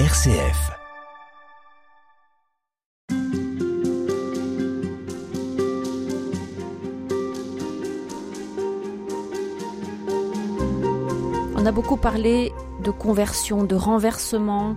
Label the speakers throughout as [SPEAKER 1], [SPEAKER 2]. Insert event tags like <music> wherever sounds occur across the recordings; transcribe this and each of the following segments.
[SPEAKER 1] RCF.
[SPEAKER 2] On a beaucoup parlé de conversion, de renversement,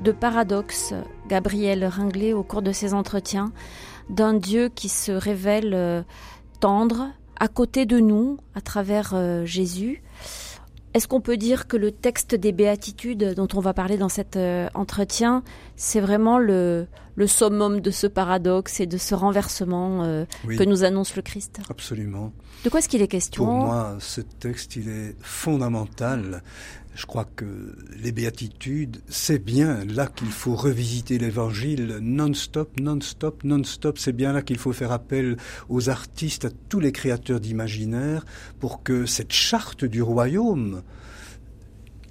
[SPEAKER 2] de paradoxe, Gabriel Ringlet, au cours de ses entretiens, d'un Dieu qui se révèle euh, tendre, à côté de nous, à travers euh, Jésus. Est-ce qu'on peut dire que le texte des béatitudes dont on va parler dans cet euh, entretien, c'est vraiment le, le summum de ce paradoxe et de ce renversement euh,
[SPEAKER 3] Oui.
[SPEAKER 2] que nous annonce le Christ?
[SPEAKER 3] Absolument.
[SPEAKER 2] De quoi est-ce qu'il est question?
[SPEAKER 3] Pour moi, ce texte, il est fondamental. Je crois que les béatitudes, c'est bien là qu'il faut revisiter l'évangile non-stop, non-stop, non-stop. C'est bien là qu'il faut faire appel aux artistes, à tous les créateurs d'imaginaire, pour que cette charte du royaume,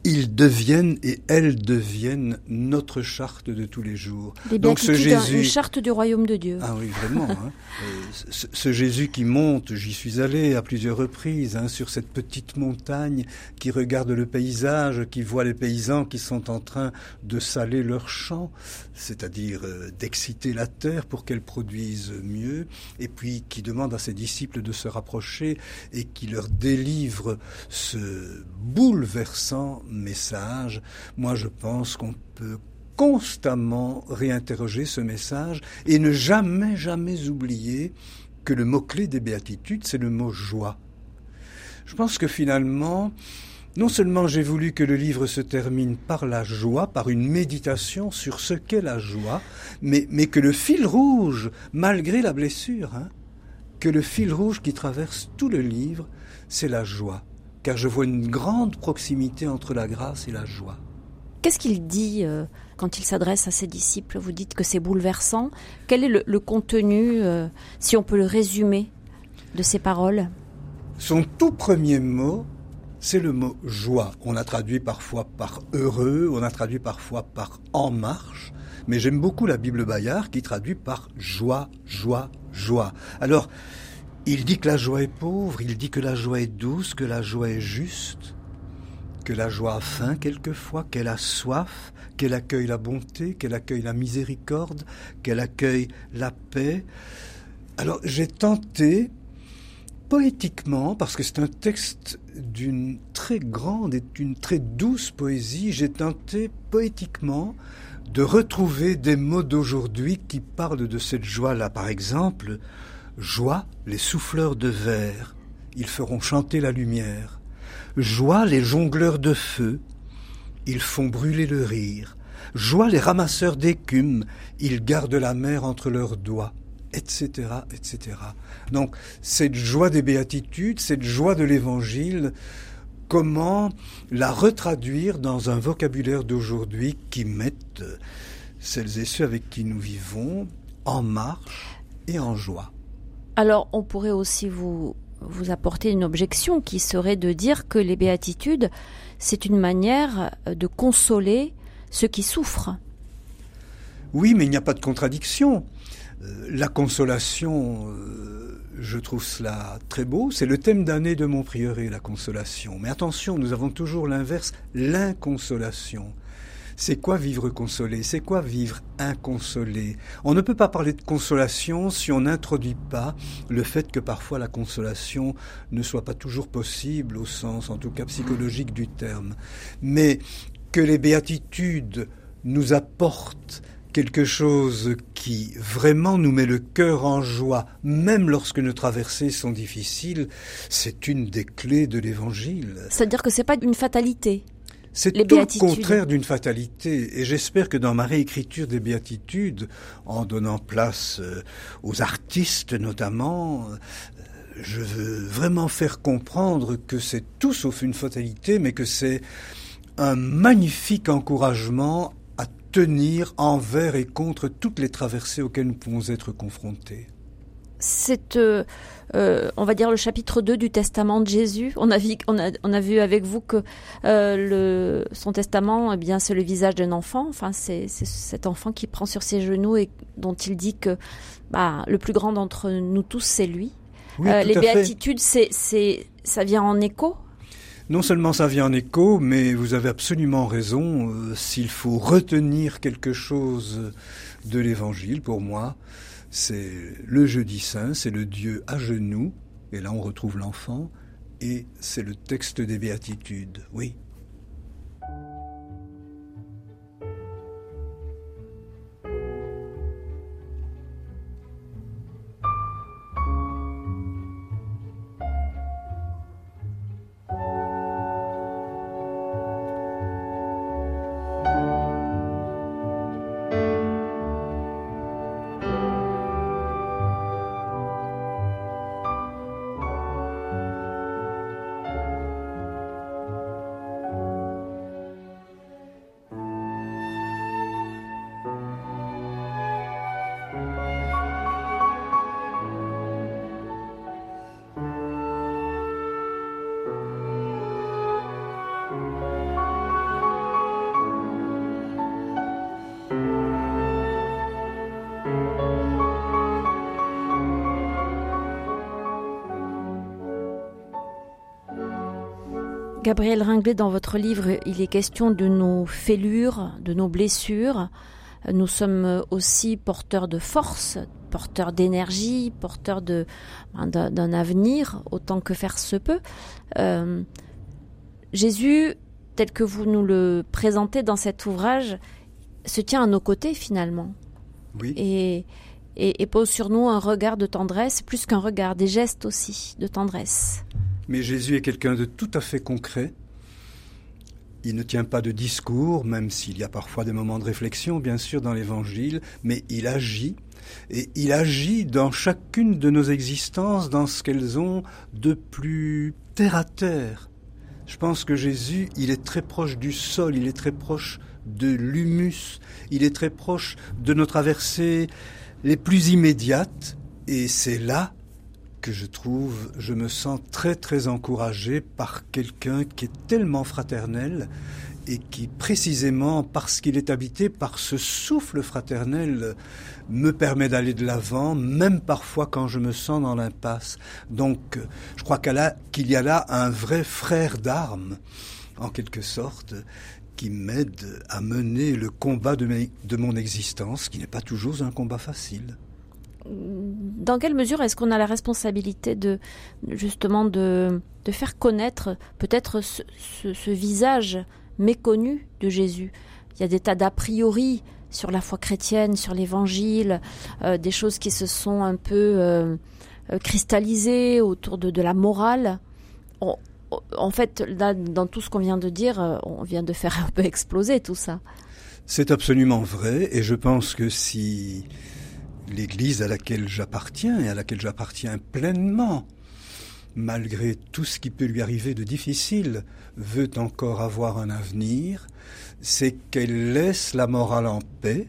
[SPEAKER 3] ils deviennent et elles deviennent notre charte de tous les jours.
[SPEAKER 2] Les
[SPEAKER 3] Donc ce
[SPEAKER 2] hein,
[SPEAKER 3] Jésus,
[SPEAKER 2] une charte du royaume de Dieu.
[SPEAKER 3] Ah oui, vraiment. hein. Euh, ce, ce Jésus qui monte, j'y suis allé à plusieurs reprises, hein, sur cette petite montagne, qui regarde le paysage, qui voit les paysans qui sont en train de saler leurs champs, c'est-à-dire euh, d'exciter la terre pour qu'elle produise mieux, et puis qui demande à ses disciples de se rapprocher et qui leur délivre ce bouleversant message. Moi, je pense qu'on peut constamment réinterroger ce message et ne jamais, jamais oublier que le mot-clé des béatitudes, c'est le mot joie. Je pense que finalement, non seulement j'ai voulu que le livre se termine par la joie, par une méditation sur ce qu'est la joie, mais, que le fil rouge, malgré la blessure, hein, que le fil rouge qui traverse tout le livre, c'est la joie. Car je vois une grande proximité entre la grâce et la joie.
[SPEAKER 2] Qu'est-ce qu'il dit euh, quand il s'adresse à ses disciples? Vous dites que c'est bouleversant. Quel est le, le contenu, euh, si on peut le résumer, de ces paroles?
[SPEAKER 3] Son tout premier mot, c'est le mot joie. On a traduit parfois par heureux, on a traduit parfois par en marche, mais j'aime beaucoup la Bible Bayard qui traduit par joie, joie, joie. Alors, il dit que la joie est pauvre, il dit que la joie est douce, que la joie est juste, que la joie a faim quelquefois, qu'elle a soif, qu'elle accueille la bonté, qu'elle accueille la miséricorde, qu'elle accueille la paix. Alors j'ai tenté, poétiquement, parce que c'est un texte d'une très grande et d'une très douce poésie, j'ai tenté poétiquement de retrouver des mots d'aujourd'hui qui parlent de cette joie-là. Par exemple, joie, les souffleurs de verre, ils feront chanter la lumière. Joie, les jongleurs de feu, ils font brûler le rire. Joie, les ramasseurs d'écume, ils gardent la mer entre leurs doigts, etc., etc. Donc, cette joie des béatitudes, cette joie de l'évangile, comment la retraduire dans un vocabulaire d'aujourd'hui qui mette celles et ceux avec qui nous vivons en marche et en joie?
[SPEAKER 2] Alors, on pourrait aussi vous, vous apporter une objection qui serait de dire que les béatitudes, c'est une manière de consoler ceux qui souffrent.
[SPEAKER 3] Oui, mais il n'y a pas de contradiction. Euh, La consolation, euh, je trouve cela très beau. C'est le thème d'année de mon prieuré, la consolation. Mais attention, nous avons toujours l'inverse, l'inconsolation. C'est quoi vivre consolé? C'est quoi vivre inconsolé? On ne peut pas parler de consolation si on n'introduit pas le fait que parfois la consolation ne soit pas toujours possible au sens, en tout cas psychologique du terme. Mais que les béatitudes nous apportent quelque chose qui vraiment nous met le cœur en joie, même lorsque nos traversées sont difficiles, c'est une des clés de l'évangile.
[SPEAKER 2] C'est-à-dire que c'est pas une fatalité.
[SPEAKER 3] C'est tout le contraire d'une fatalité. Et j'espère que dans ma réécriture des béatitudes, en donnant place euh, aux artistes notamment, euh, je veux vraiment faire comprendre que c'est tout sauf une fatalité, mais que c'est un magnifique encouragement à tenir envers et contre toutes les traversées auxquelles nous pouvons être confrontés.
[SPEAKER 2] C'est, euh, euh, on va dire, le chapitre 2 du testament de Jésus. On a vu, on a, on a vu avec vous que euh, le, son testament, eh bien, c'est le visage d'un enfant. Enfin, c'est, cet enfant qui prend sur ses genoux et dont il dit que bah, le plus grand d'entre nous tous, c'est lui.
[SPEAKER 3] Oui,
[SPEAKER 2] Euh, les béatitudes, c'est, c'est, ça vient en écho?
[SPEAKER 3] Non seulement ça vient en écho, mais vous avez absolument raison. S'il faut retenir quelque chose de l'Évangile, pour moi, c'est le jeudi saint, c'est le Dieu à genoux, et là on retrouve l'enfant, et c'est le texte des béatitudes, oui.
[SPEAKER 2] Gabriel Ringlet, dans votre livre, il est question de nos fêlures, de nos blessures. Nous sommes aussi porteurs de force, porteurs d'énergie, porteurs de, ben, d'un avenir, autant que faire se peut. Euh, Jésus, tel que vous nous le présentez dans cet ouvrage, se tient à nos côtés finalement.
[SPEAKER 3] Oui.
[SPEAKER 2] Et, et, et pose sur nous un regard de tendresse, plus qu'un regard, des gestes aussi de tendresse.
[SPEAKER 3] Mais Jésus est quelqu'un de tout à fait concret. Il ne tient pas de discours, même s'il y a parfois des moments de réflexion, bien sûr, dans l'Évangile, mais il agit. Et il agit dans chacune de nos existences, dans ce qu'elles ont de plus terre à terre. Je pense que Jésus, il est très proche du sol, il est très proche de l'humus, il est très proche de nos traversées les plus immédiates, et c'est là que je trouve, je me sens très très encouragé par quelqu'un qui est tellement fraternel et qui précisément parce qu'il est habité par ce souffle fraternel me permet d'aller de l'avant, même parfois quand je me sens dans l'impasse. Donc je crois qu'il y a là un vrai frère d'armes, en quelque sorte, qui m'aide à mener le combat de, de mon existence, qui n'est pas toujours un combat facile
[SPEAKER 2] dans quelle mesure est-ce qu'on a la responsabilité de justement de, faire connaître peut-être ce, visage méconnu de Jésus? Il y a des tas d'a priori sur la foi chrétienne, sur l'Évangile, euh, des choses qui se sont un peu euh, euh cristallisées autour de, la morale. En fait, là, dans tout ce qu'on vient de dire, on vient de faire un peu exploser tout ça.
[SPEAKER 3] C'est absolument vrai, et je pense que si l'Église à laquelle j'appartiens et à laquelle j'appartiens pleinement, malgré tout ce qui peut lui arriver de difficile, veut encore avoir un avenir, c'est qu'elle laisse la morale en paix,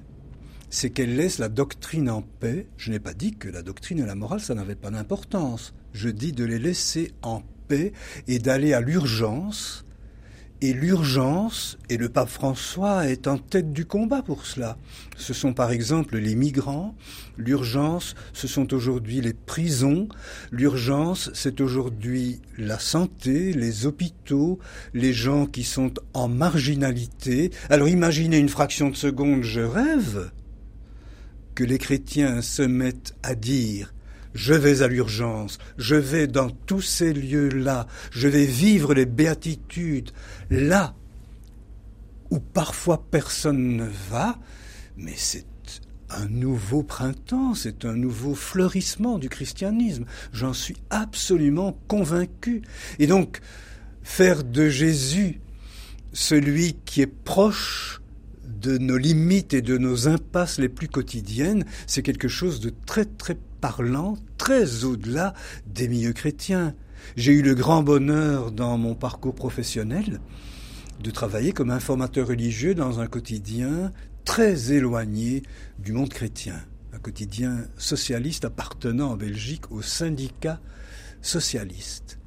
[SPEAKER 3] c'est qu'elle laisse la doctrine en paix. Je n'ai pas dit que la doctrine et la morale, ça n'avait pas d'importance. Je dis de les laisser en paix et d'aller à l'urgence et l'urgence, et le pape François est en tête du combat pour cela. Ce sont par exemple les migrants, l'urgence, ce sont aujourd'hui les prisons, l'urgence, c'est aujourd'hui la santé, les hôpitaux, les gens qui sont en marginalité. Alors imaginez une fraction de seconde, je rêve que les chrétiens se mettent à dire je vais à l'urgence, je vais dans tous ces lieux-là, je vais vivre les béatitudes là où parfois personne ne va, mais c'est un nouveau printemps, c'est un nouveau fleurissement du christianisme. J'en suis absolument convaincu. Et donc, faire de Jésus celui qui est proche de nos limites et de nos impasses les plus quotidiennes, c'est quelque chose de très très parlant, très au-delà des milieux chrétiens. J'ai eu le grand bonheur dans mon parcours professionnel de travailler comme informateur religieux dans un quotidien très éloigné du monde chrétien, un quotidien socialiste appartenant en Belgique au syndicat socialiste.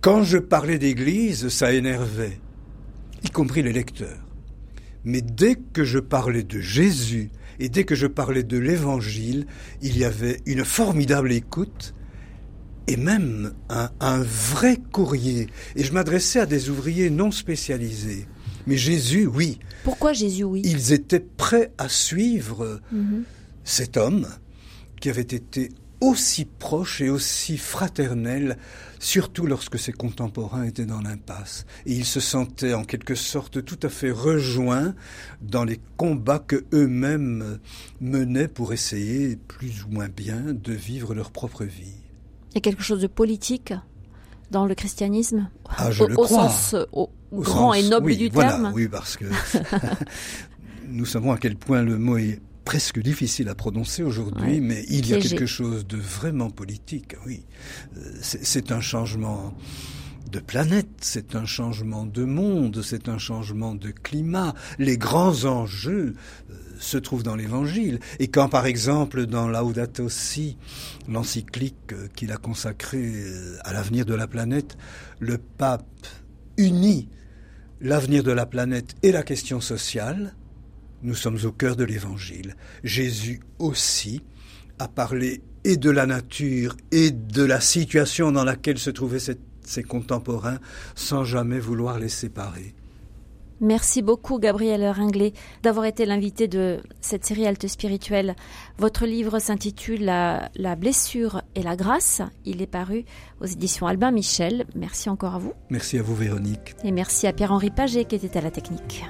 [SPEAKER 3] Quand je parlais d'Église, ça énervait, y compris les lecteurs. Mais dès que je parlais de Jésus et dès que je parlais de l'Évangile, il y avait une formidable écoute et même un, un vrai courrier. Et je m'adressais à des ouvriers non spécialisés. Mais Jésus, oui.
[SPEAKER 2] Pourquoi Jésus, oui?
[SPEAKER 3] Ils étaient prêts à suivre mm-hmm. cet homme qui avait été aussi proche et aussi fraternel, surtout lorsque ses contemporains étaient dans l'impasse. Et ils se sentaient en quelque sorte tout à fait rejoints dans les combats que eux-mêmes menaient pour essayer, plus ou moins bien, de vivre leur propre vie.
[SPEAKER 2] Il y a quelque chose de politique dans le christianisme?
[SPEAKER 3] Ah, je
[SPEAKER 2] au,
[SPEAKER 3] le
[SPEAKER 2] sens au, grand et noble du terme?
[SPEAKER 3] Oui, parce que <laughs> nous savons à quel point le mot est presque difficile à prononcer aujourd'hui, mais il y a quelque chose de vraiment politique, oui. Euh, c'est un changement de planète, c'est un changement de monde, c'est un changement de climat. Les grands enjeux euh, se trouvent dans l'Évangile. Et quand, par exemple, dans Laudato Si, l'encyclique euh, qu'il a consacrée à l'avenir de la planète, le pape unit l'avenir de la planète et la question sociale, nous sommes au cœur de l'Évangile. Jésus aussi a parlé et de la nature et de la situation dans laquelle se trouvaient ses contemporains sans jamais vouloir les séparer.
[SPEAKER 2] Merci beaucoup Gabriel Ringlet d'avoir été l'invité de cette série Alte Spirituelle. Votre livre s'intitule la, la, blessure et la grâce. Il est paru aux éditions Albin Michel. Merci encore à vous.
[SPEAKER 3] Merci à vous Véronique.
[SPEAKER 2] Et merci à Pierre-Henri Paget qui était à la technique.